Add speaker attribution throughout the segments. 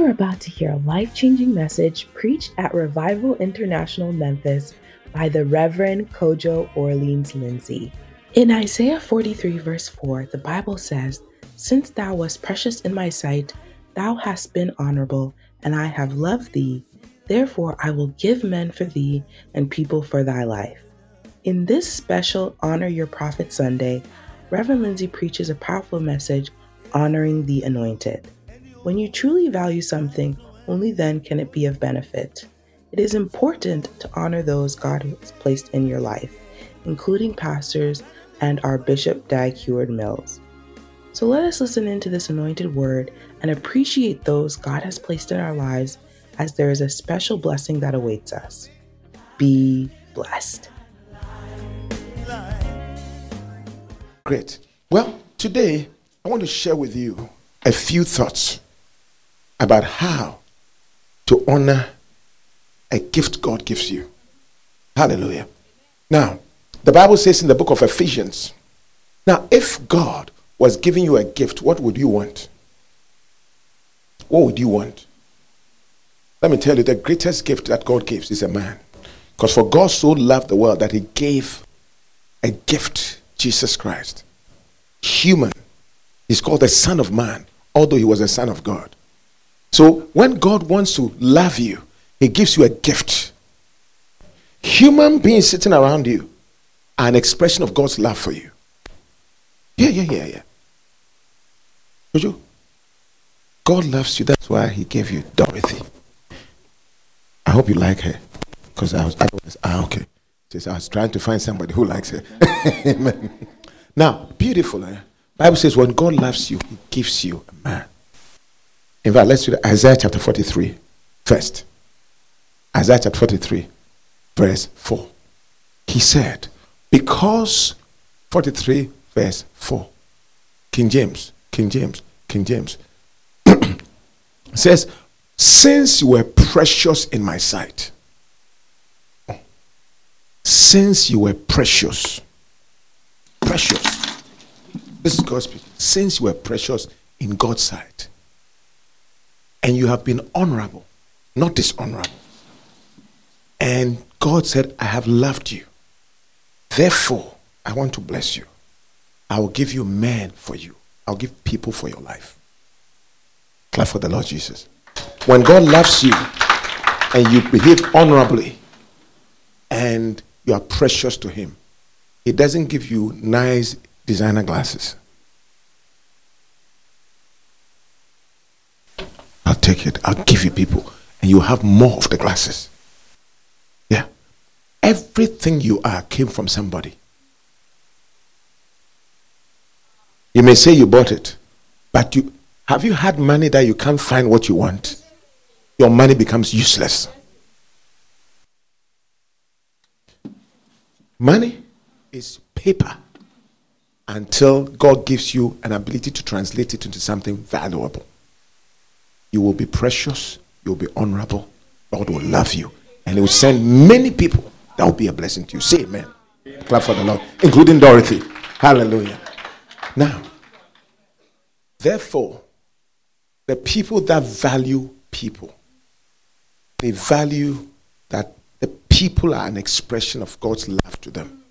Speaker 1: You are about to hear a life changing message preached at Revival International Memphis by the Reverend Kojo Orleans Lindsay. In Isaiah 43, verse 4, the Bible says, Since thou wast precious in my sight, thou hast been honorable, and I have loved thee. Therefore, I will give men for thee and people for thy life. In this special Honor Your Prophet Sunday, Reverend Lindsay preaches a powerful message honoring the anointed. When you truly value something, only then can it be of benefit. It is important to honor those God has placed in your life, including pastors and our Bishop Dag Heward Mills. So let us listen into this anointed word and appreciate those God has placed in our lives as there is a special blessing that awaits us. Be blessed.
Speaker 2: Great. Well, today I want to share with you a few thoughts about how to honor a gift God gives you. Hallelujah. Now, the Bible says in the book of Ephesians, now if God was giving you a gift, what would you want? What would you want? Let me tell you, the greatest gift that God gives is a man. Because for God so loved the world that he gave a gift, Jesus Christ. Human. He's called the Son of Man, although he was a Son of God. So when God wants to love you, He gives you a gift. Human beings sitting around you are an expression of God's love for you. Yeah, yeah, yeah, yeah. Would you? God loves you. That's why He gave you Dorothy. I hope you like her. Because I was, I was, ah, okay. Just, I was trying to find somebody who likes her. Amen. Now, beautiful. Eh? Bible says when God loves you, He gives you a man. In fact, let's read Isaiah chapter 43 first. Isaiah chapter 43, verse 4. He said, Because 43, verse 4. King James, King James, King James says, Since you were precious in my sight, since you were precious, precious. This is God speaking. Since you were precious in God's sight, and you have been honorable, not dishonorable. And God said, I have loved you. Therefore, I want to bless you. I will give you men for you. I'll give people for your life. Clap for the Lord Jesus. When God loves you and you behave honorably and you are precious to Him, He doesn't give you nice designer glasses. I'll take it. I'll give you people. And you have more of the glasses. Yeah. Everything you are came from somebody. You may say you bought it, but you have you had money that you can't find what you want? Your money becomes useless. Money is paper until God gives you an ability to translate it into something valuable. You will be precious, you'll be honorable, God will love you, and He will send many people that will be a blessing to you. Say amen. Clap for the Lord, including Dorothy. Hallelujah. Now, therefore, the people that value people, they value that the people are an expression of God's love to them.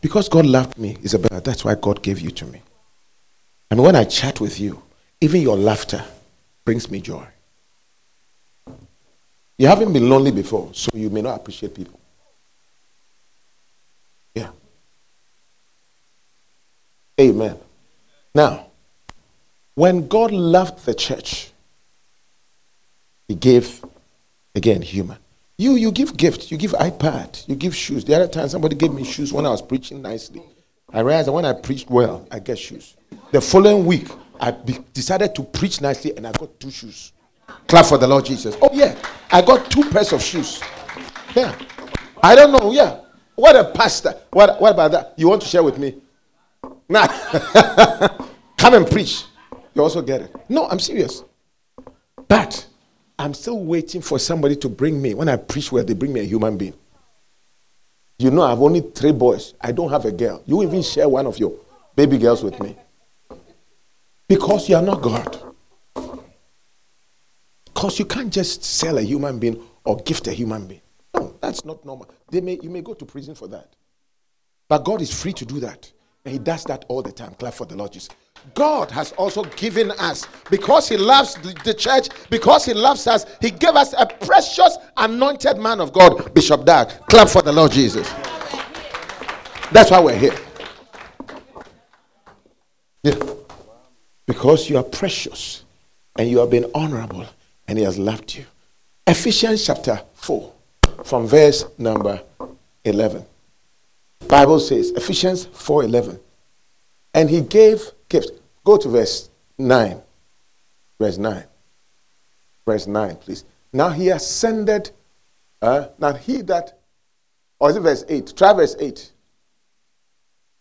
Speaker 2: Because God loved me, Isabella, that's why God gave you to me. Mean, when I chat with you, even your laughter, brings me joy. You haven't been lonely before, so you may not appreciate people. Yeah. Amen. Now, when God loved the church, He gave, again, human. You, you give gifts. You give iPad. You give shoes. The other time, somebody gave me shoes when I was preaching nicely. I realized that when I preached well, I get shoes. The following week, I be- decided to preach nicely and I got two shoes. Clap for the Lord Jesus. Oh, yeah. I got two pairs of shoes. Yeah. I don't know. Yeah. What a pastor. What, what about that? You want to share with me? Nah. Come and preach. You also get it. No, I'm serious. But I'm still waiting for somebody to bring me. When I preach well, they bring me a human being. You know, I have only three boys. I don't have a girl. You even share one of your baby girls with me. Because you are not God. Because you can't just sell a human being or gift a human being. No, that's not normal. They may, you may go to prison for that. But God is free to do that. And He does that all the time. Clap for the Lord Jesus. God has also given us, because He loves the church, because He loves us, He gave us a precious anointed man of God, Bishop Dag. Clap for the Lord Jesus. That's why we're here. Yeah. Because you are precious and you have been honorable and He has loved you. Ephesians chapter 4, from verse number 11. Bible says, Ephesians 4:11. And he gave gifts. Go to verse 9. Verse 9. Verse 9, please. Now he ascended. Uh, now he that, or is it verse 8? Try verse 8.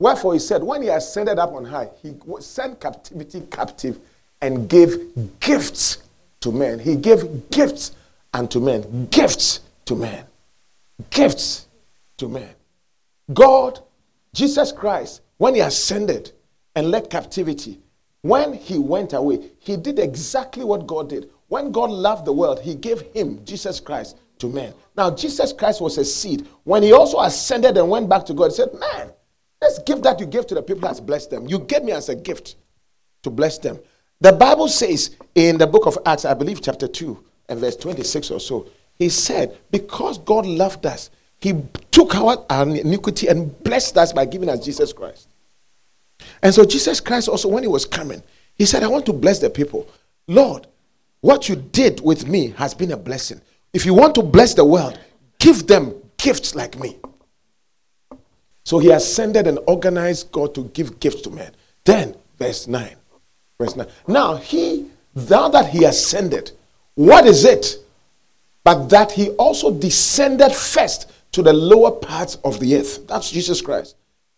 Speaker 2: Wherefore he said, When he ascended up on high, he sent captivity captive and gave gifts to men. He gave gifts unto men. Gifts to men. Gifts to men. God, Jesus Christ, when he ascended and led captivity, when he went away, he did exactly what God did. When God loved the world, he gave him, Jesus Christ, to men. Now, Jesus Christ was a seed. When he also ascended and went back to God, he said, Man, this gift that you gave to the people has blessed them. You gave me as a gift to bless them. The Bible says in the book of Acts, I believe chapter 2 and verse 26 or so, he said, Because God loved us, he took our iniquity and blessed us by giving us Jesus Christ. And so Jesus Christ also, when he was coming, he said, I want to bless the people. Lord, what you did with me has been a blessing. If you want to bless the world, give them gifts like me. So he ascended and organized God to give gifts to men. Then, verse 9. Verse 9. Now, he, now that he ascended, what is it? But that he also descended first to the lower parts of the earth. That's Jesus Christ.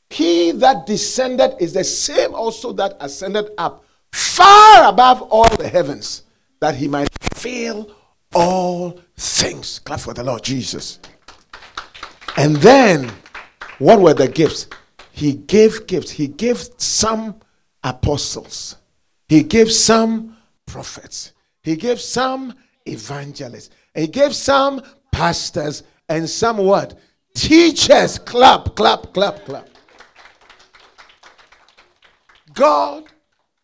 Speaker 2: He that descended is the same also that ascended up far above all the heavens, that he might fill all things. Clap for the Lord Jesus. And then, what were the gifts? He gave gifts. He gave some apostles, he gave some prophets, he gave some evangelists, he gave some pastors, and some what? Teachers. Clap, clap, clap, clap. God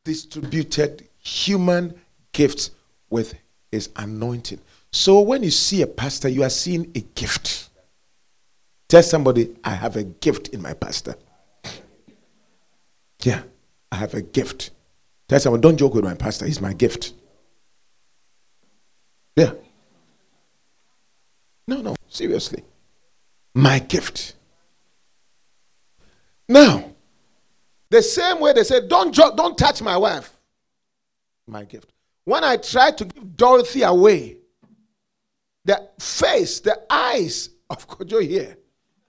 Speaker 2: distributed human gifts with his anointing. So when you see a pastor, you are seeing a gift. Tell somebody, I have a gift in my pastor. Yeah, I have a gift. Tell someone, don't joke with my pastor, he's my gift. Yeah. No, no, seriously. My gift. Now, the same way they said, don't, jo- don't touch my wife. My gift. When I tried to give Dorothy away, the face, the eyes of Kojo here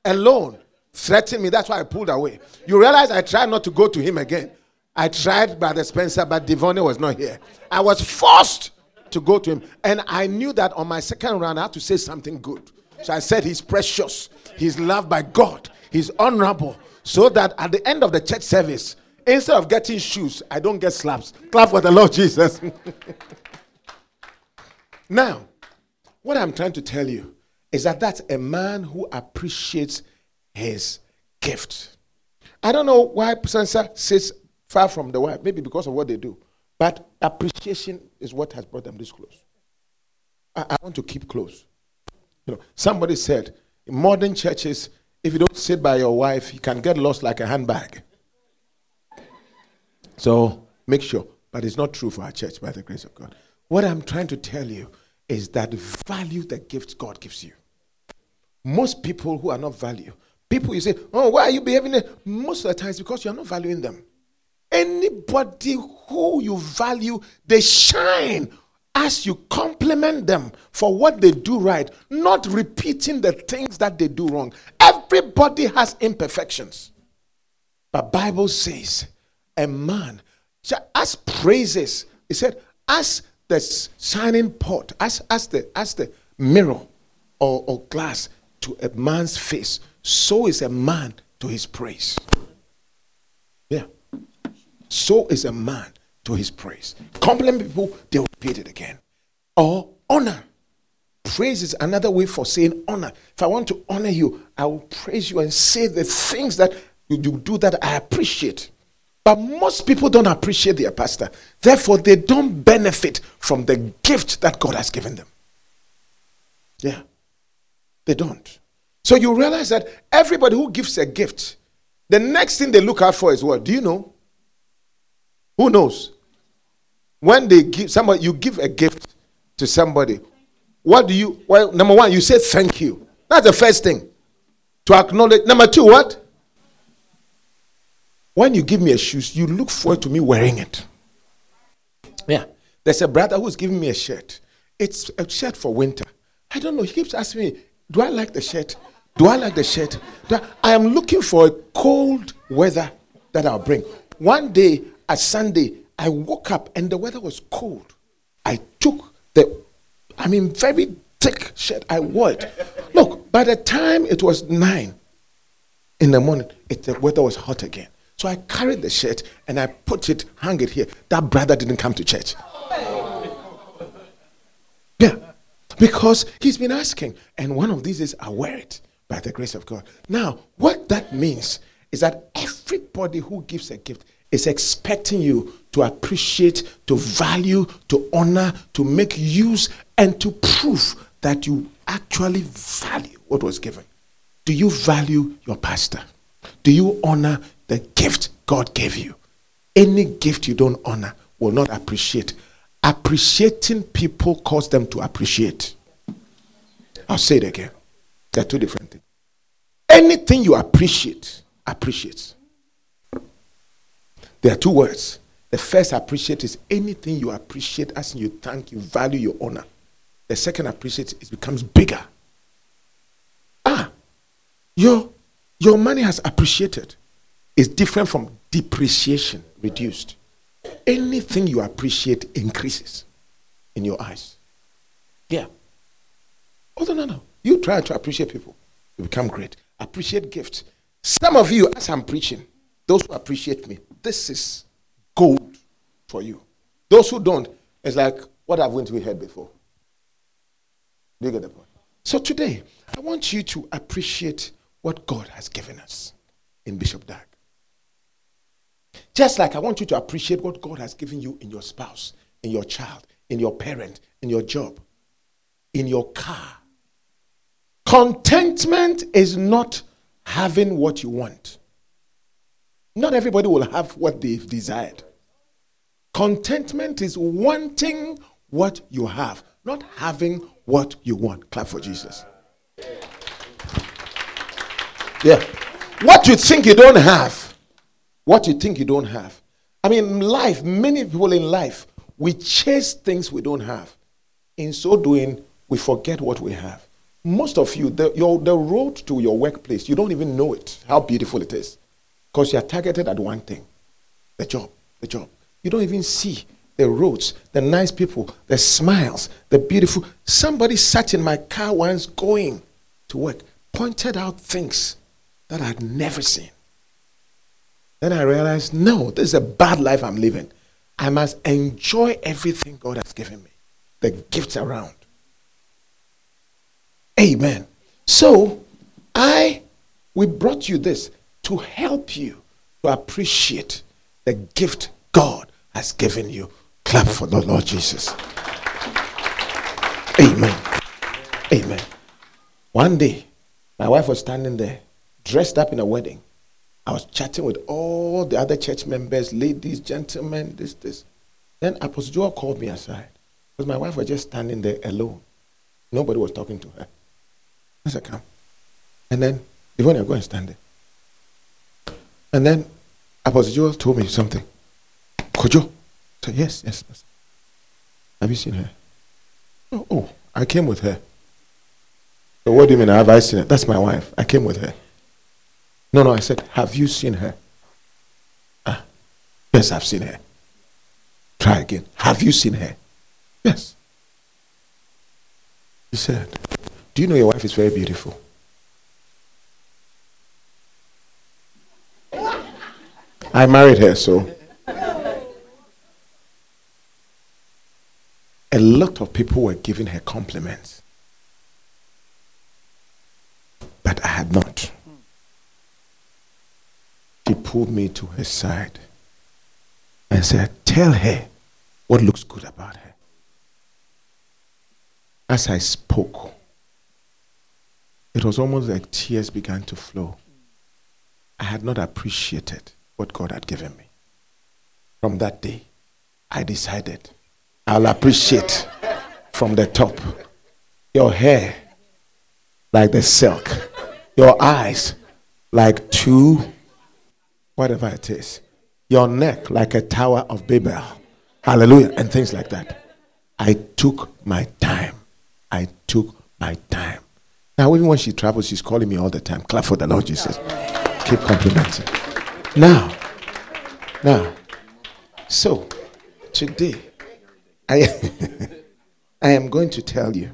Speaker 2: alone threatened me. That's why I pulled away. You realize I tried not to go to him again. I tried Brother Spencer, but Devone was not here. I was forced to go to him. And I knew that on my second round, I had to say something good. So I said, He's precious, He's loved by God, He's honorable. So that at the end of the church service, instead of getting shoes, I don't get slaps. Clap for the Lord Jesus. now, what I'm trying to tell you is that that's a man who appreciates his gift. I don't know why Sansa sits far from the wife, maybe because of what they do. But appreciation is what has brought them this close. I, I want to keep close. You know, somebody said in modern churches, if you don't sit by your wife, you can get lost like a handbag. So make sure. But it's not true for our church by the grace of God. What I'm trying to tell you is that value the gifts God gives you. Most people who are not value, people you say, Oh, why are you behaving? Most of the time it's because you're not valuing them. Anybody who you value, they shine as you compliment them for what they do right, not repeating the things that they do wrong. Everybody has imperfections. But Bible says a man as praises, he said, as the shining pot, as, as the as the mirror or, or glass to a man's face, so is a man to his praise. Yeah. So is a man to his praise. Compliment people, they will repeat it again. Or honor. Praise is another way for saying honor. If I want to honor you, I will praise you and say the things that you do that I appreciate. But most people don't appreciate their pastor. Therefore, they don't benefit from the gift that God has given them. Yeah. They don't. So you realize that everybody who gives a gift, the next thing they look out for is what? Do you know? Who knows? When they give somebody, you give a gift to somebody. What do you? Well, number one, you say thank you. That's the first thing to acknowledge. Number two, what? When you give me a shoes, you look forward to me wearing it. Yeah. There's a brother who's giving me a shirt. It's a shirt for winter. I don't know. He keeps asking me, Do I like the shirt? Do I like the shirt? I, I am looking for a cold weather that I'll bring. One day, a Sunday, I woke up and the weather was cold. I took the, I mean, very thick shirt. I wore it. Look, by the time it was nine in the morning, it, the weather was hot again. So I carried the shirt and I put it, hung it here. That brother didn't come to church. Yeah. Because he's been asking. And one of these is wear it by the grace of God. Now, what that means is that everybody who gives a gift is expecting you to appreciate, to value, to honor, to make use, and to prove that you actually value what was given. Do you value your pastor? Do you honor the gift God gave you. Any gift you don't honor will not appreciate. Appreciating people cause them to appreciate. I'll say it again. They're two different things. Anything you appreciate, appreciates. There are two words. The first appreciate is anything you appreciate as you thank, you value, you honor. The second appreciate it becomes bigger. Ah, your, your money has appreciated is different from depreciation, reduced. Anything you appreciate increases in your eyes. Yeah. Oh, no, no, no. You try to appreciate people, you become great. Appreciate gifts. Some of you, as I'm preaching, those who appreciate me, this is gold for you. Those who don't, it's like, what I've went we heard before? Do you get the point? So today, I want you to appreciate what God has given us in Bishop Dag. Just like I want you to appreciate what God has given you in your spouse, in your child, in your parent, in your job, in your car. Contentment is not having what you want. Not everybody will have what they've desired. Contentment is wanting what you have, not having what you want. Clap for Jesus. Yeah. What you think you don't have, what you think you don't have. I mean, life, many people in life, we chase things we don't have. In so doing, we forget what we have. Most of you, the, your, the road to your workplace, you don't even know it, how beautiful it is. Because you're targeted at one thing the job, the job. You don't even see the roads, the nice people, the smiles, the beautiful. Somebody sat in my car once going to work, pointed out things that I'd never seen. Then I realized, no, this is a bad life I'm living. I must enjoy everything God has given me, the gifts around. Amen. So, I, we brought you this to help you to appreciate the gift God has given you. Clap for the Lord Jesus. Amen. Amen. One day, my wife was standing there, dressed up in a wedding. I was chatting with all the other church members, ladies, gentlemen, this, this. Then Apostle Joel called me aside because my wife was just standing there alone. Nobody was talking to her. I said, Come. And then, Yvonne, go and stand there. And then Apostle Joel told me something. Kojo? I said, Yes, yes. Have you seen her? Oh, oh, I came with her. So what do you mean? Have I seen her? That's my wife. I came with her. No, no, I said, Have you seen her? Ah, yes, I've seen her. Try again. Have you seen her? Yes. He said, Do you know your wife is very beautiful? I married her, so. A lot of people were giving her compliments. But I had not. She pulled me to her side and said, Tell her what looks good about her. As I spoke, it was almost like tears began to flow. I had not appreciated what God had given me. From that day, I decided I'll appreciate from the top. Your hair, like the silk. Your eyes, like two, whatever it is. Your neck, like a tower of Babel. Hallelujah. And things like that. I took my time. I took my time. Now, even when she travels, she's calling me all the time. Clap for the Lord Jesus. Keep complimenting. Now, now, so today, I, I am going to tell you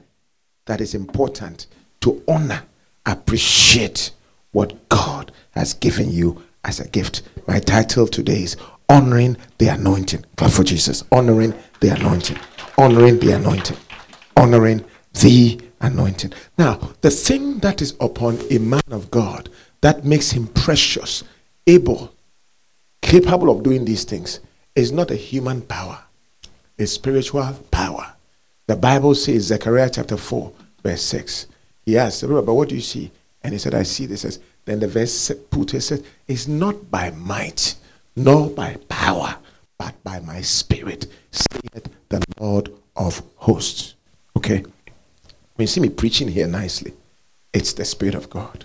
Speaker 2: that it's important to honor, appreciate what God has given you as a gift. My title today is Honoring the Anointing. Clap for Jesus. Honoring the Anointing. Honoring the Anointing. Honoring the anointing. Now, the thing that is upon a man of God that makes him precious, able, capable of doing these things is not a human power, it's spiritual power. The Bible says, Zechariah chapter 4, verse 6. He asked, but what do you see? And he said, I see this. Says, then the verse put it says, It's not by might, nor by power, but by my spirit, saith the Lord of hosts. Okay? When you see me preaching here nicely, it's the Spirit of God.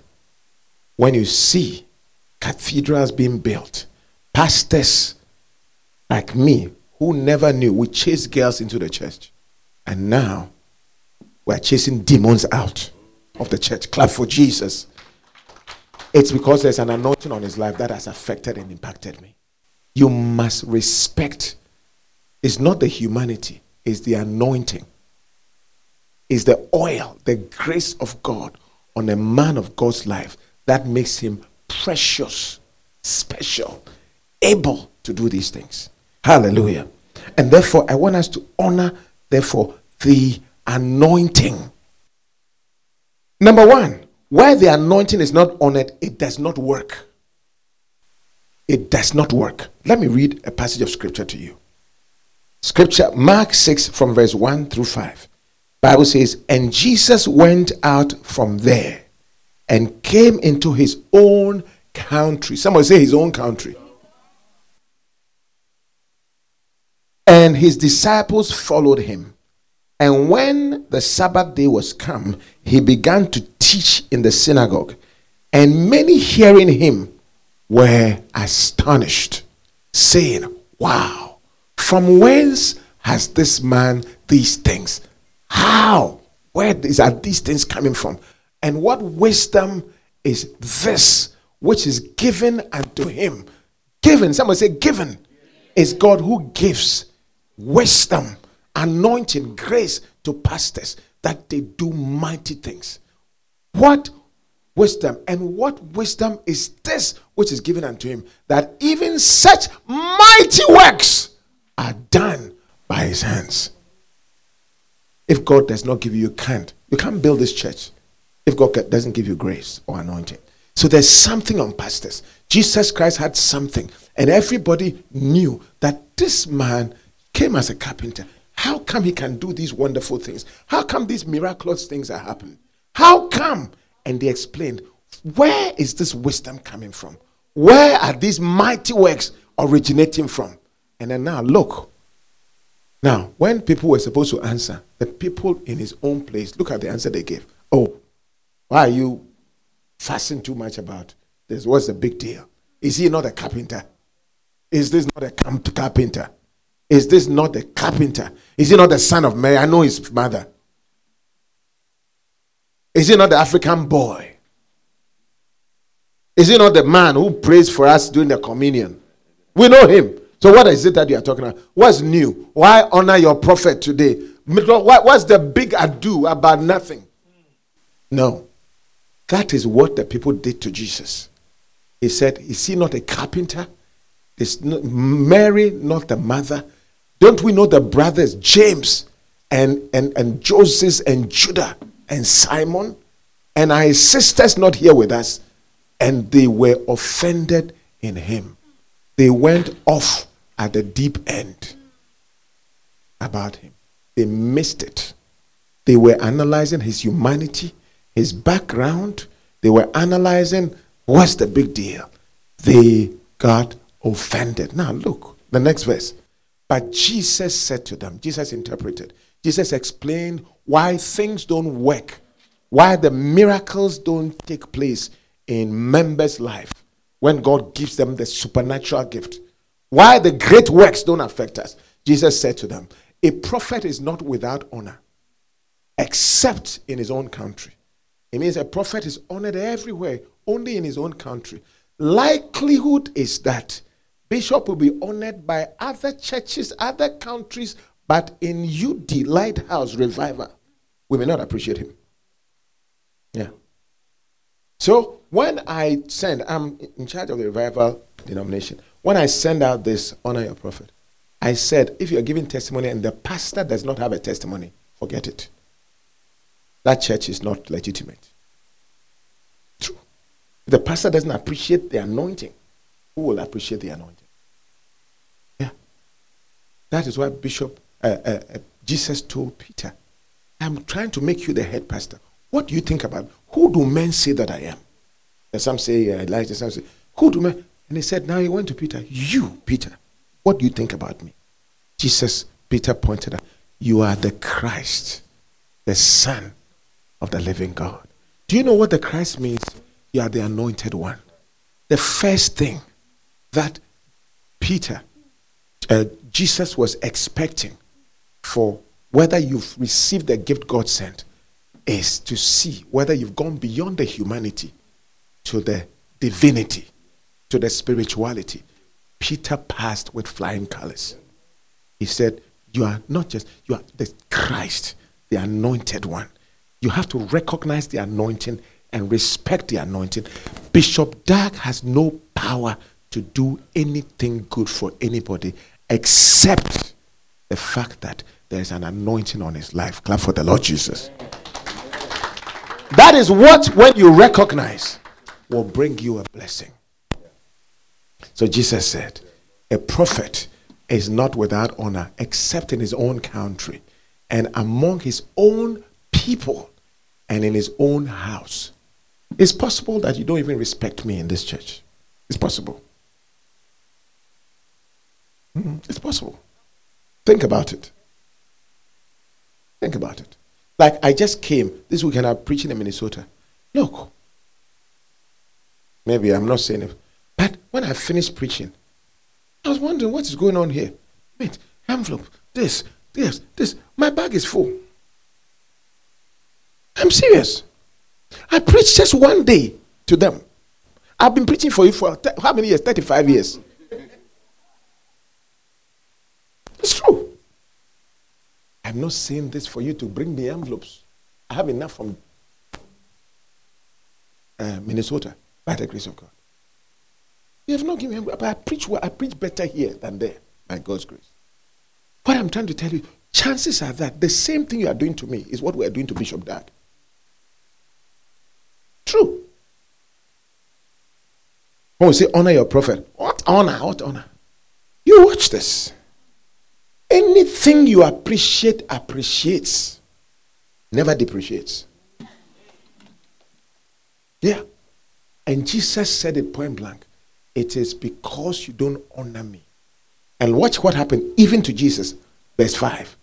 Speaker 2: When you see cathedrals being built, pastors like me who never knew, we chased girls into the church. And now we're chasing demons out of the church. Clap for Jesus. It's because there's an anointing on his life that has affected and impacted me. You must respect. It's not the humanity, it's the anointing is the oil, the grace of God on a man of God's life that makes him precious, special, able to do these things. Hallelujah. And therefore, I want us to honor, therefore, the anointing. Number one, where the anointing is not honored, it it does not work. It does not work. Let me read a passage of scripture to you. Scripture, Mark 6, from verse 1 through 5. Bible says, and Jesus went out from there and came into his own country. Someone say his own country. And his disciples followed him. And when the Sabbath day was come, he began to teach in the synagogue. And many hearing him were astonished, saying, Wow, from whence has this man these things? How? Where is, are these things coming from? And what wisdom is this which is given unto him? Given, someone say, given is God who gives wisdom, anointing, grace to pastors that they do mighty things. What wisdom and what wisdom is this which is given unto him that even such mighty works are done by his hands? If God does not give you, you can't. You can't build this church if God doesn't give you grace or anointing. So there's something on pastors. Jesus Christ had something, and everybody knew that this man came as a carpenter. How come he can do these wonderful things? How come these miraculous things are happening? How come? And they explained, where is this wisdom coming from? Where are these mighty works originating from? And then now look, now, when people were supposed to answer, the people in his own place, look at the answer they gave. Oh, why are you fussing too much about this? What's the big deal? Is he not a carpenter? Is this not a carpenter? Is this not the carpenter? Is he not the son of Mary? I know his mother. Is he not the African boy? Is he not the man who prays for us during the communion? We know him. So, what is it that you are talking about? What's new? Why honor your prophet today? What's the big ado about nothing? No. That is what the people did to Jesus. He said, Is he not a carpenter? Is Mary not the mother? Don't we know the brothers, James and, and, and Joseph and Judah and Simon and our sisters not here with us, and they were offended in him. They went off at the deep end about him. They missed it. They were analyzing his humanity, his background. They were analyzing what's the big deal. They got offended. Now, look, the next verse. But Jesus said to them, Jesus interpreted, Jesus explained why things don't work, why the miracles don't take place in members' life when God gives them the supernatural gift. Why the great works don't affect us. Jesus said to them, A prophet is not without honor except in his own country. It means a prophet is honored everywhere, only in his own country. Likelihood is that bishop will be honored by other churches, other countries, but in UD Lighthouse Revival, we may not appreciate him. Yeah. So when I send, I'm in charge of the revival denomination. When I send out this honor your prophet, I said, if you're giving testimony and the pastor does not have a testimony, forget it. That church is not legitimate. True. The pastor doesn't appreciate the anointing, who will appreciate the anointing? Yeah. That is why Bishop uh, uh, uh, Jesus told Peter, I'm trying to make you the head pastor. What do you think about? Who do men say that I am? And some say uh, Elijah, some say, Who do men? And he said, Now he went to Peter, You, Peter, what do you think about me? Jesus, Peter pointed out, You are the Christ, the Son of the living God. Do you know what the Christ means? You are the anointed one. The first thing that Peter, uh, Jesus was expecting for whether you've received the gift God sent is to see whether you've gone beyond the humanity to the divinity, to the spirituality. Peter passed with flying colors. He said, You are not just, you are the Christ, the anointed one. You have to recognize the anointing and respect the anointing. Bishop Dag has no power to do anything good for anybody except the fact that there is an anointing on his life. Clap for the Lord Jesus. That is what, when you recognize, will bring you a blessing. So Jesus said, A prophet is not without honor except in his own country and among his own people and in his own house. It's possible that you don't even respect me in this church. It's possible. Mm-hmm. It's possible. Think about it. Think about it. Like I just came this weekend, I'm preaching in Minnesota. Look, maybe I'm not saying it, but when I finished preaching, I was wondering what is going on here. Wait, envelope, this, this, this. My bag is full. I'm serious. I preached just one day to them. I've been preaching for you for how many years? 35 years. It's true. I'm not saying this for you to bring me envelopes. I have enough from uh, Minnesota by the grace of God. You have not given me, but I preach well, I preach better here than there by God's grace. What I'm trying to tell you, chances are that the same thing you are doing to me is what we are doing to Bishop Dag. True. When we say honor your prophet, what honor? What honor? You watch this. Anything you appreciate appreciates, never depreciates. Yeah. And Jesus said it point blank. It is because you don't honor me. And watch what happened even to Jesus. Verse 5.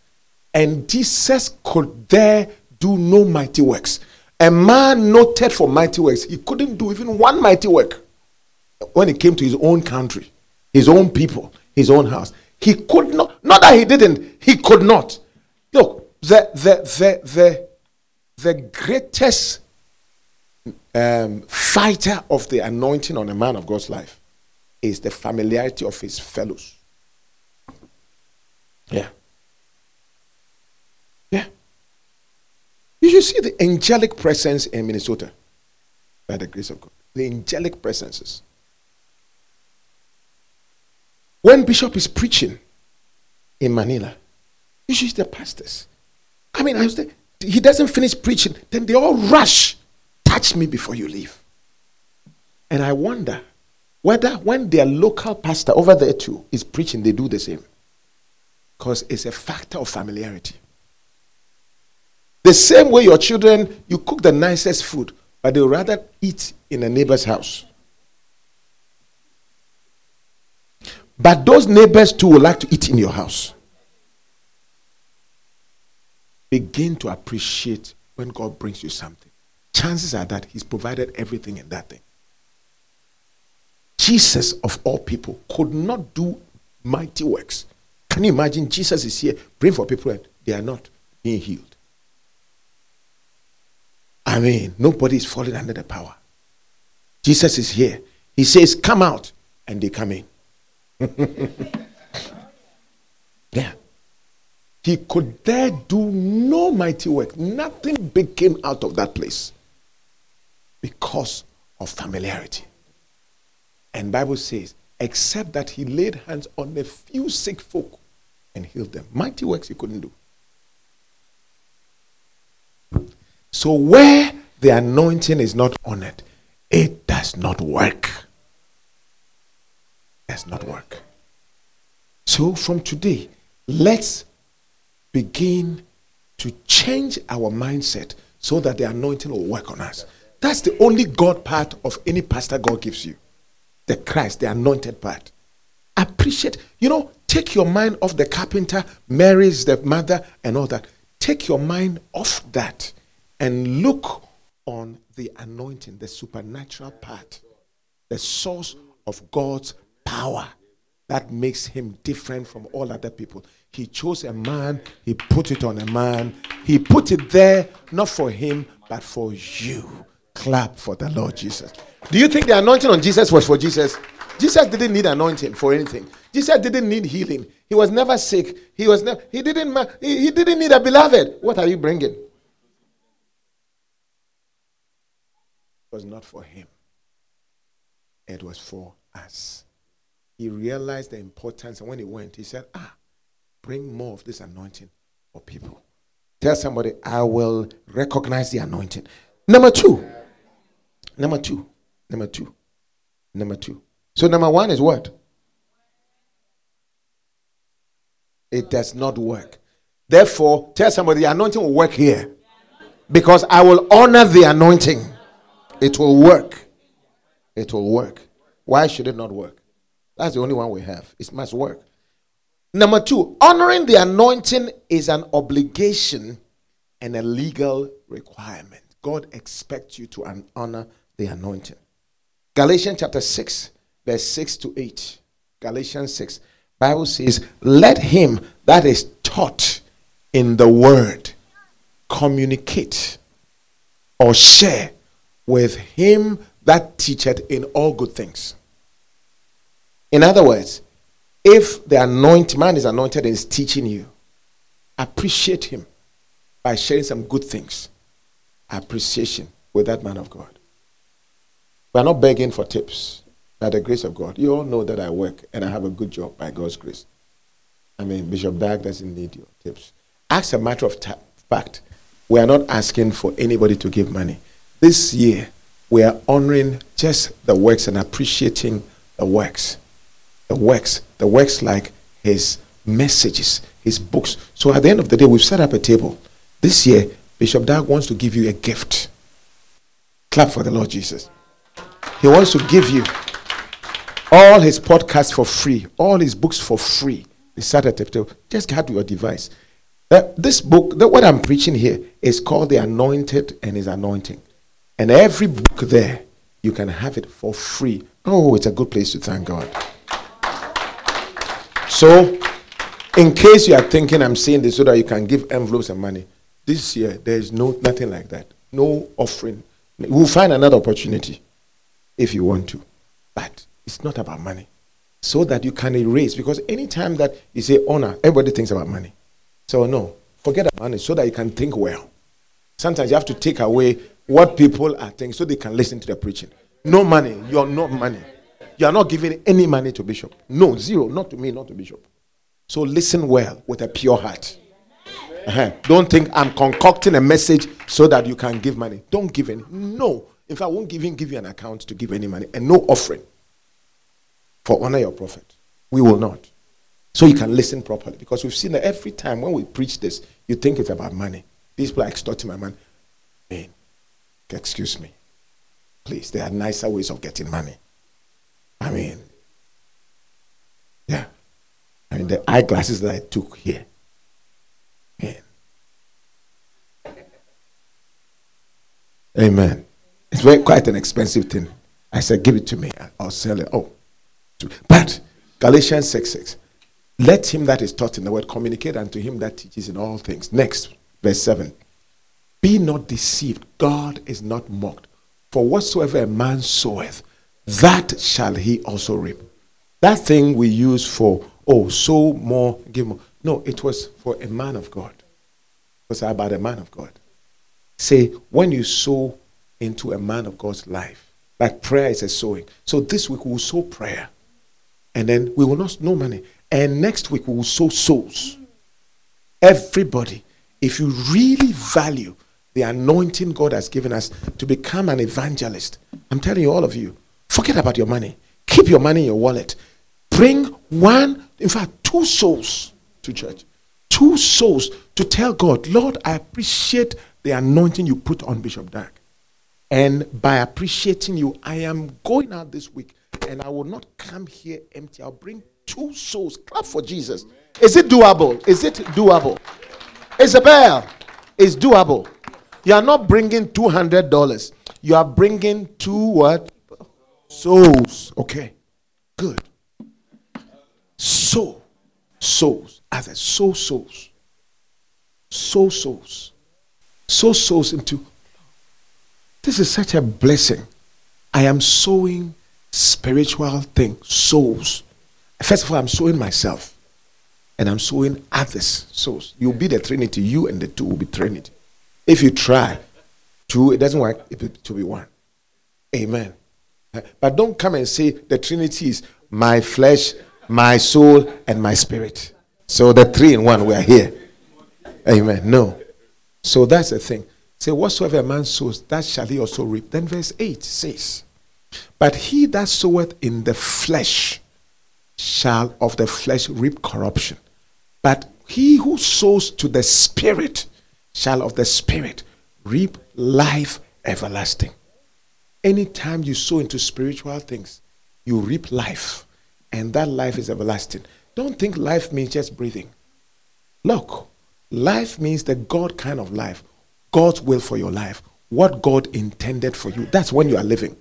Speaker 2: And Jesus could there do no mighty works. A man noted for mighty works. He couldn't do even one mighty work when it came to his own country, his own people, his own house. He could not, not that he didn't, he could not. Look, the, the, the, the, the greatest um, fighter of the anointing on a man of God's life is the familiarity of his fellows. Yeah. Yeah. You should see the angelic presence in Minnesota by the grace of God. The angelic presences. When Bishop is preaching in Manila, usually the pastors, I mean, I was there, he doesn't finish preaching, then they all rush. Touch me before you leave. And I wonder whether when their local pastor over there too is preaching, they do the same. Because it's a factor of familiarity. The same way your children, you cook the nicest food, but they rather eat in a neighbor's house. But those neighbors too would like to eat in your house. Begin to appreciate when God brings you something. Chances are that He's provided everything in that thing. Jesus, of all people, could not do mighty works. Can you imagine? Jesus is here praying for people and they are not being healed. I mean, nobody is falling under the power. Jesus is here. He says, Come out, and they come in. yeah. He could there do no mighty work. Nothing big came out of that place because of familiarity. And Bible says, except that he laid hands on a few sick folk and healed them. Mighty works he couldn't do. So where the anointing is not honored, it does not work. Does not work. So from today, let's begin to change our mindset so that the anointing will work on us. That's the only God part of any pastor God gives you. The Christ, the anointed part. Appreciate, you know, take your mind off the carpenter, Mary's the mother, and all that. Take your mind off that and look on the anointing, the supernatural part, the source of God's power that makes him different from all other people. He chose a man, he put it on a man, he put it there not for him, but for you. Clap for the Lord Jesus. Do you think the anointing on Jesus was for Jesus? Jesus didn't need anointing for anything. Jesus didn't need healing. He was never sick. He was never, he didn't he, he didn't need a beloved. What are you bringing? It was not for him. It was for us. He realized the importance and when he went, he said, "Ah, bring more of this anointing for people." Tell somebody, "I will recognize the anointing." Number 2. Number 2. Number 2. Number 2. So, number one is what? It does not work. Therefore, tell somebody the anointing will work here. Because I will honor the anointing. It will work. It will work. Why should it not work? That's the only one we have. It must work. Number two, honoring the anointing is an obligation and a legal requirement. God expects you to honor the anointing. Galatians chapter 6, verse 6 to 8. Galatians 6. Bible says, Let him that is taught in the word communicate or share with him that teacheth in all good things. In other words, if the anointed man is anointed and is teaching you, appreciate him by sharing some good things. Appreciation with that man of God. We are not begging for tips. By the grace of God, you all know that I work and I have a good job by God's grace. I mean, Bishop Dag doesn't need your tips. As a matter of fact, we are not asking for anybody to give money. This year, we are honoring just the works and appreciating the works. The works, the works like his messages, his books. So at the end of the day, we've set up a table. This year, Bishop Dag wants to give you a gift. Clap for the Lord Jesus. He wants to give you all his podcasts for free, all his books for free. He started to just get your device. Uh, this book, the, what I'm preaching here, is called The Anointed and His Anointing. And every book there, you can have it for free. Oh, it's a good place to thank God. So, in case you are thinking I'm saying this so that you can give envelopes and money, this year there is no nothing like that. No offering. We'll find another opportunity if you want to. But it's not about money. So that you can erase. Because anytime that you say honor, everybody thinks about money. So, no, forget about money so that you can think well. Sometimes you have to take away what people are thinking so they can listen to the preaching. No money. You're not money. You are not giving any money to Bishop. No, zero. Not to me, not to Bishop. So listen well with a pure heart. Uh-huh. Don't think I'm concocting a message so that you can give money. Don't give any. No. In fact, I won't even give you an account to give any money and no offering for honor your prophet. We will not. So you can listen properly because we've seen that every time when we preach this, you think it's about money. These people are extorting my money. Man, excuse me. Please, there are nicer ways of getting money. I mean, yeah. I mean, the eyeglasses that I took here. Man. Amen. It's very quite an expensive thing. I said, give it to me. I'll sell it. Oh. But Galatians 6 6. Let him that is taught in the word communicate unto him that teaches in all things. Next, verse 7. Be not deceived. God is not mocked. For whatsoever a man soweth, that shall he also reap. That thing we use for, oh, sow more, give more. No, it was for a man of God. It was about a man of God. Say, when you sow into a man of God's life, like prayer is a sowing. So this week we will sow prayer. And then we will not know money. And next week we will sow souls. Everybody, if you really value the anointing God has given us to become an evangelist, I'm telling you, all of you, forget about your money. Keep your money in your wallet. Bring one, in fact, two souls to church. Two souls to tell God, Lord, I appreciate the anointing you put on Bishop Dag. And by appreciating you, I am going out this week and I will not come here empty. I'll bring two souls. Clap for Jesus. Is it doable? Is it doable? Isabel, it's doable. You are not bringing $200. You are bringing two what? Souls. Okay. Good. So, souls. As a soul souls. Soul souls. Soul souls into. This is such a blessing. I am sowing spiritual things, souls. First of all, I'm sowing myself and I'm sowing others' souls. You'll be the Trinity, you and the two will be Trinity. If you try, two, it doesn't work, it be one. Amen. But don't come and say the Trinity is my flesh, my soul, and my spirit. So the three in one, we are here. Amen. No. So that's the thing. Say, whatsoever a man sows, that shall he also reap. Then verse 8 says, But he that soweth in the flesh shall of the flesh reap corruption. But he who sows to the Spirit shall of the Spirit reap life everlasting. Anytime you sow into spiritual things, you reap life, and that life is everlasting. Don't think life means just breathing. Look, life means the God kind of life, God's will for your life, what God intended for you. That's when you are living.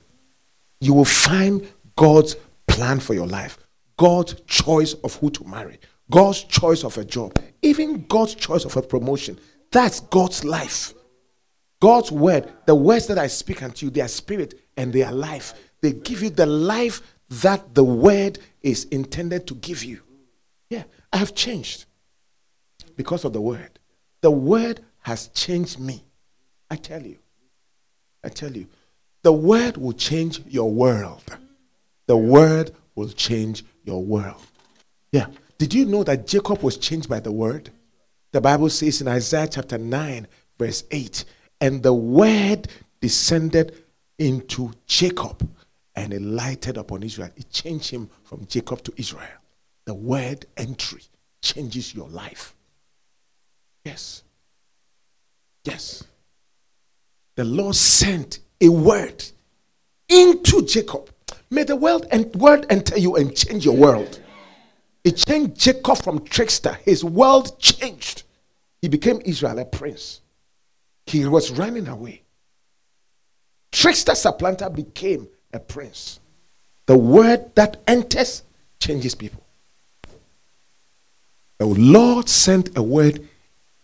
Speaker 2: You will find God's plan for your life, God's choice of who to marry, God's choice of a job, even God's choice of a promotion. That's God's life. God's word, the words that I speak unto you, they are spirit and they are life. They give you the life that the word is intended to give you. Yeah, I have changed because of the word. The word has changed me. I tell you. I tell you. The word will change your world. The word will change your world. Yeah. Did you know that Jacob was changed by the word? The Bible says in Isaiah chapter 9, verse 8, and the word descended into Jacob and it lighted upon Israel. It changed him from Jacob to Israel. The word entry changes your life. Yes. Yes. The Lord sent a word into Jacob. May the world and word enter you and change your world. It changed Jacob from trickster. His world changed. He became Israel, a prince. He was running away. Trickster supplanter became a prince. The word that enters changes people. The Lord sent a word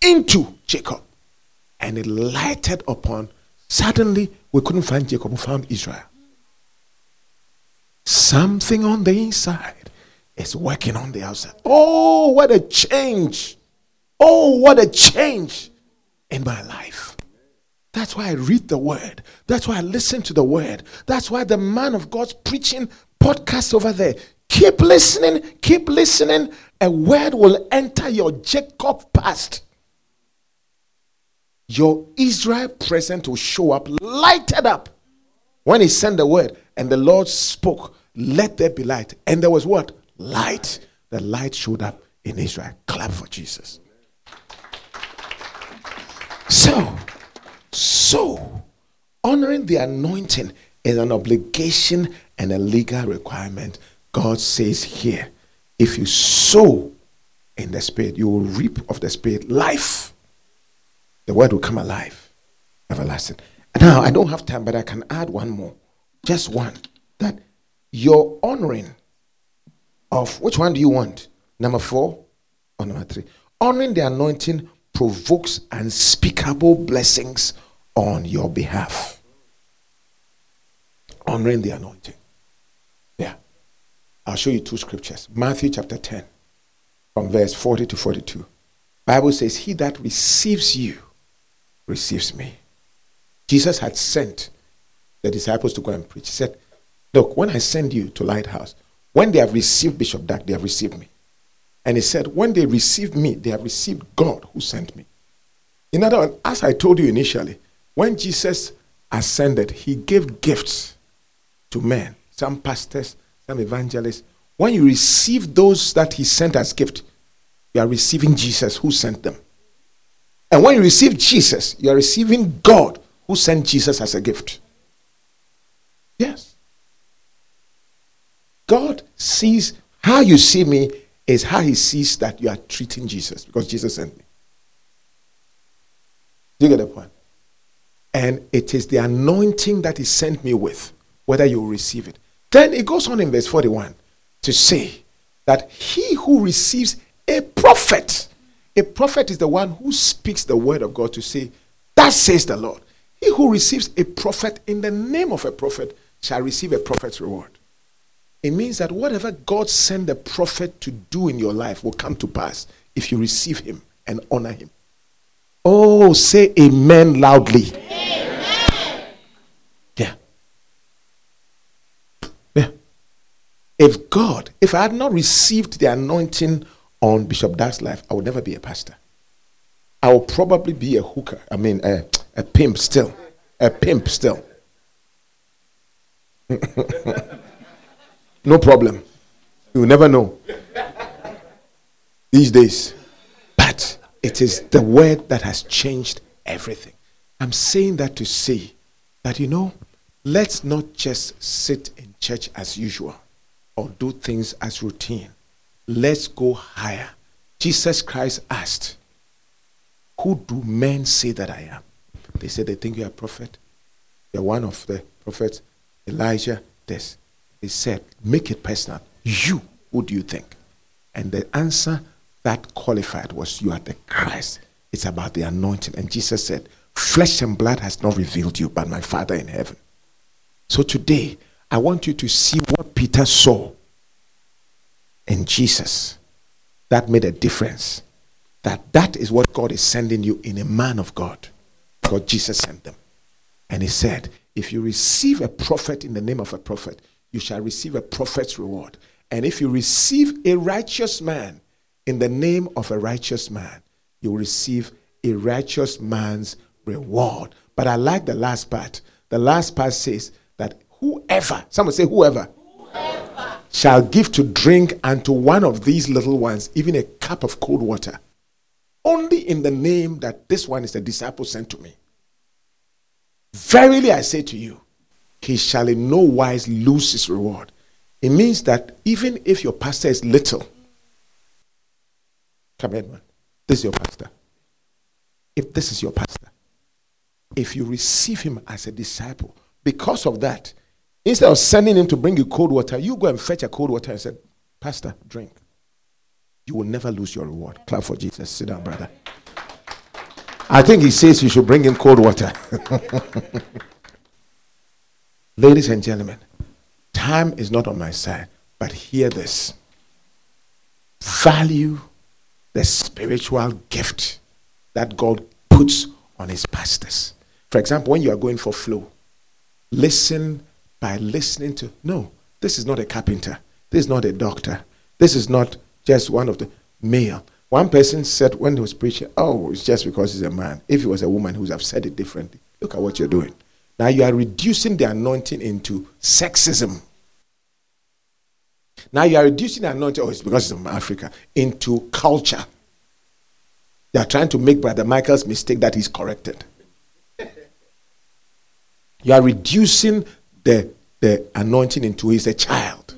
Speaker 2: into Jacob and it lighted upon. Suddenly, we couldn't find Jacob, we found Israel. Something on the inside is working on the outside. Oh, what a change! Oh, what a change in my life. That's why I read the word. That's why I listen to the word. That's why the man of God's preaching podcast over there. Keep listening, keep listening. A word will enter your Jacob past your Israel present will show up, lighted up. When he sent the word and the Lord spoke, let there be light. And there was what? Light. The light showed up in Israel. Clap for Jesus. So, so, honoring the anointing is an obligation and a legal requirement. God says here, if you sow in the Spirit, you will reap of the Spirit life. The word will come alive, everlasting. Now, I don't have time, but I can add one more. Just one. That your honoring of which one do you want? Number four or number three? Honoring the anointing provokes unspeakable blessings on your behalf. Honoring the anointing. Yeah. I'll show you two scriptures. Matthew chapter 10, from verse 40 to 42. Bible says, He that receives you receives me. Jesus had sent the disciples to go and preach. He said, Look, when I send you to Lighthouse, when they have received Bishop Dag, they have received me. And he said, When they received me, they have received God who sent me. In other words, as I told you initially, when Jesus ascended, he gave gifts to men, some pastors, some evangelists. When you receive those that he sent as gift, you are receiving Jesus who sent them. And when you receive Jesus, you are receiving God who sent Jesus as a gift. Yes. God sees how you see me is how he sees that you are treating Jesus because Jesus sent me. Do you get the point? And it is the anointing that he sent me with, whether you receive it. Then it goes on in verse 41 to say that he who receives a prophet, a prophet is the one who speaks the word of God to say, That says the Lord. He who receives a prophet in the name of a prophet shall receive a prophet's reward. It means that whatever God sent the prophet to do in your life will come to pass if you receive him and honor him. Oh, say amen loudly. Amen. Yeah. Yeah. If God, if I had not received the anointing on Bishop Dag's life, I would never be a pastor. I will probably be a hooker. I mean, a, a pimp still. A pimp still. No problem. You never know these days. It is the word that has changed everything. I'm saying that to say that, you know, let's not just sit in church as usual or do things as routine. Let's go higher. Jesus Christ asked, Who do men say that I am? They said they think you're a prophet. You're one of the prophets, Elijah, this. He said, Make it personal. You, who do you think? And the answer that qualified was, You are the Christ. It's about the anointing. And Jesus said, Flesh and blood has not revealed you, but my Father in heaven. So today, I want you to see what Peter saw in Jesus that made a difference. That that is what God is sending you in a man of God. God, Jesus sent them. And he said, if you receive a prophet in the name of a prophet, you shall receive a prophet's reward. And if you receive a righteous man in the name of a righteous man, you will receive a righteous man's reward. But I like the last part. The last part says that whoever, someone say whoever, whoever, shall give to drink unto one of these little ones, even a cup of cold water, only in the name that this one is the disciple sent to me. Verily I say to you, he shall in no wise lose his reward. It means that even if your pastor is little, man. This is your pastor. If this is your pastor, if you receive him as a disciple, because of that, instead of sending him to bring you cold water, you go and fetch a cold water and say, Pastor, drink. You will never lose your reward. Clap for Jesus. Sit down, brother. I think he says you should bring him cold water. Ladies and gentlemen, time is not on my side, but hear this. Value the spiritual gift that God puts on his pastors. For example, when you are going for flow, listen by listening to no, this is not a carpenter, this is not a doctor, this is not just one of the male. One person said when he was preaching, Oh, it's just because he's a man. If he was a woman, would have said it differently. Look at what you're doing. Now you are reducing the anointing into sexism. Now you are reducing anointing, oh, it's because it's from Africa, into culture. You are trying to make Brother Michael's mistake that he's corrected. You are reducing the, the anointing into he's a child.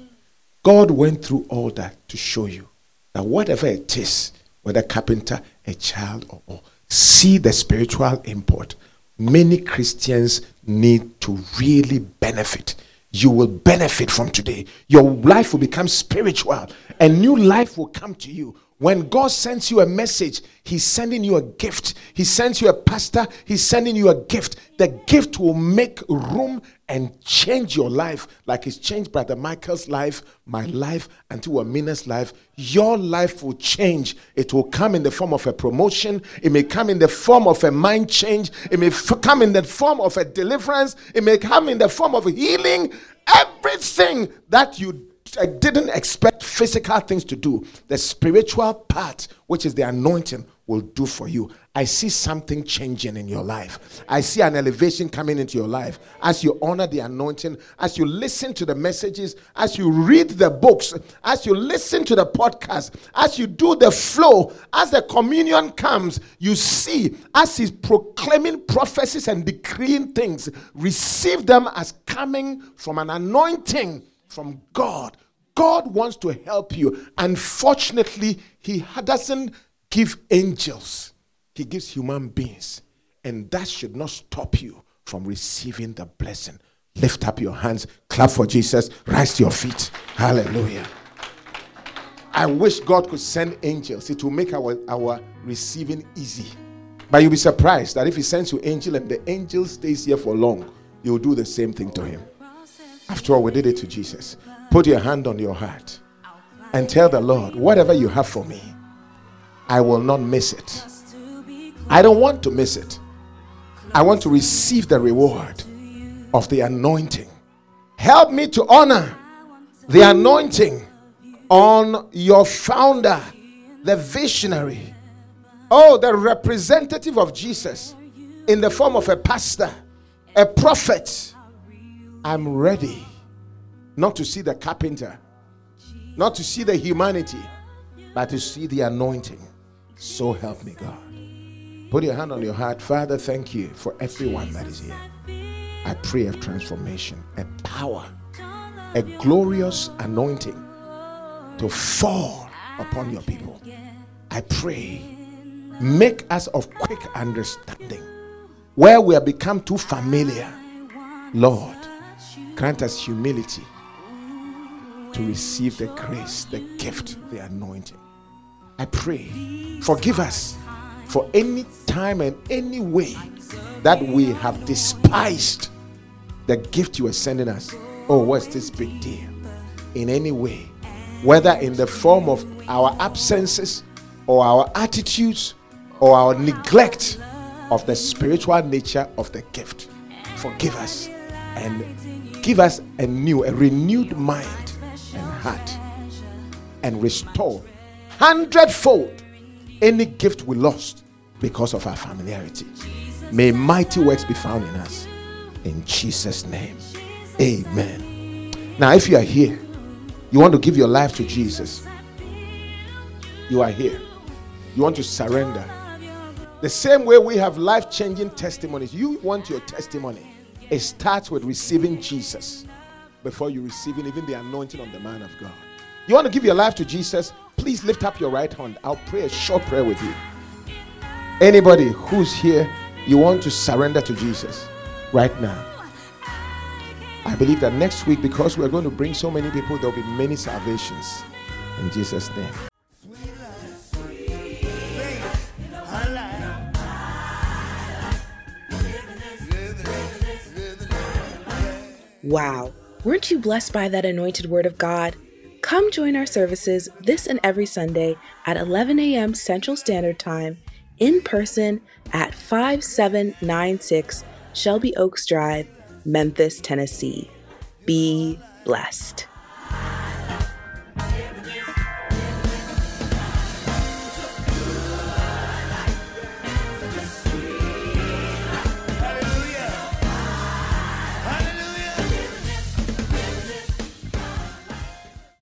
Speaker 2: God went through all that to show you that whatever it is, whether carpenter, a child, or, or see the spiritual import. Many Christians need to really benefit. You will benefit from today. Your life will become spiritual. A new life will come to you. When God sends you a message, He's sending you a gift. He sends you a pastor, He's sending you a gift. The gift will make room and change your life like it's changed Brother Michael's life, my life, and to Amina's life. Your life will change. It will come in the form of a promotion, it may come in the form of a mind change, it may f- come in the form of a deliverance, it may come in the form of healing. Everything that you I didn't expect physical things to do. The spiritual part, which is the anointing, will do for you. I see something changing in your life. I see an elevation coming into your life as you honor the anointing, as you listen to the messages, as you read the books, as you listen to the podcast, as you do the flow, as the communion comes, you see as he's proclaiming prophecies and decreeing things, receive them as coming from an anointing from God. God wants to help you. Unfortunately, He doesn't give angels, He gives human beings. And that should not stop you from receiving the blessing. Lift up your hands, clap for Jesus, rise to your feet. Hallelujah. I wish God could send angels. It will make our, our receiving easy. But you'll be surprised that if He sends you angel and the angel stays here for long, you'll do the same thing to him. After all, we did it to Jesus. Put your hand on your heart and tell the Lord, whatever you have for me, I will not miss it. I don't want to miss it. I want to receive the reward of the anointing. Help me to honor the anointing on your founder, the visionary, oh, the representative of Jesus in the form of a pastor, a prophet. I'm ready not to see the carpenter, not to see the humanity, but to see the anointing. So help me, God. Put your hand on your heart. Father, thank you for everyone that is here. I pray of transformation, a power, a glorious anointing to fall upon your people. I pray, make us of quick understanding where we have become too familiar. Lord, grant us humility to receive the grace, the gift, the anointing. I pray, forgive us for any time and any way that we have despised the gift you are sending us. Oh, what's this big deal? In any way, whether in the form of our absences or our attitudes or our neglect of the spiritual nature of the gift. Forgive us and give us a new, a renewed mind and heart and restore hundredfold any gift we lost because of our familiarity. May mighty works be found in us. In Jesus' name. Amen. Now, if you are here, you want to give your life to Jesus, you are here. You want to surrender. The same way we have life changing testimonies, you want your testimony. It starts with receiving Jesus before you receiving even the anointing on the man of God. You want to give your life to Jesus? Please lift up your right hand. I'll pray a short prayer with you. Anybody who's here, you want to surrender to Jesus right now. I believe that next week, because we're going to bring so many people, there'll be many salvations. In Jesus' name.
Speaker 1: Wow. Weren't you blessed by that anointed word of God? Come join our services this and every Sunday at 11 a.m. Central Standard Time in person at 5796 Shelby Oaks Drive, Memphis, Tennessee. Be blessed.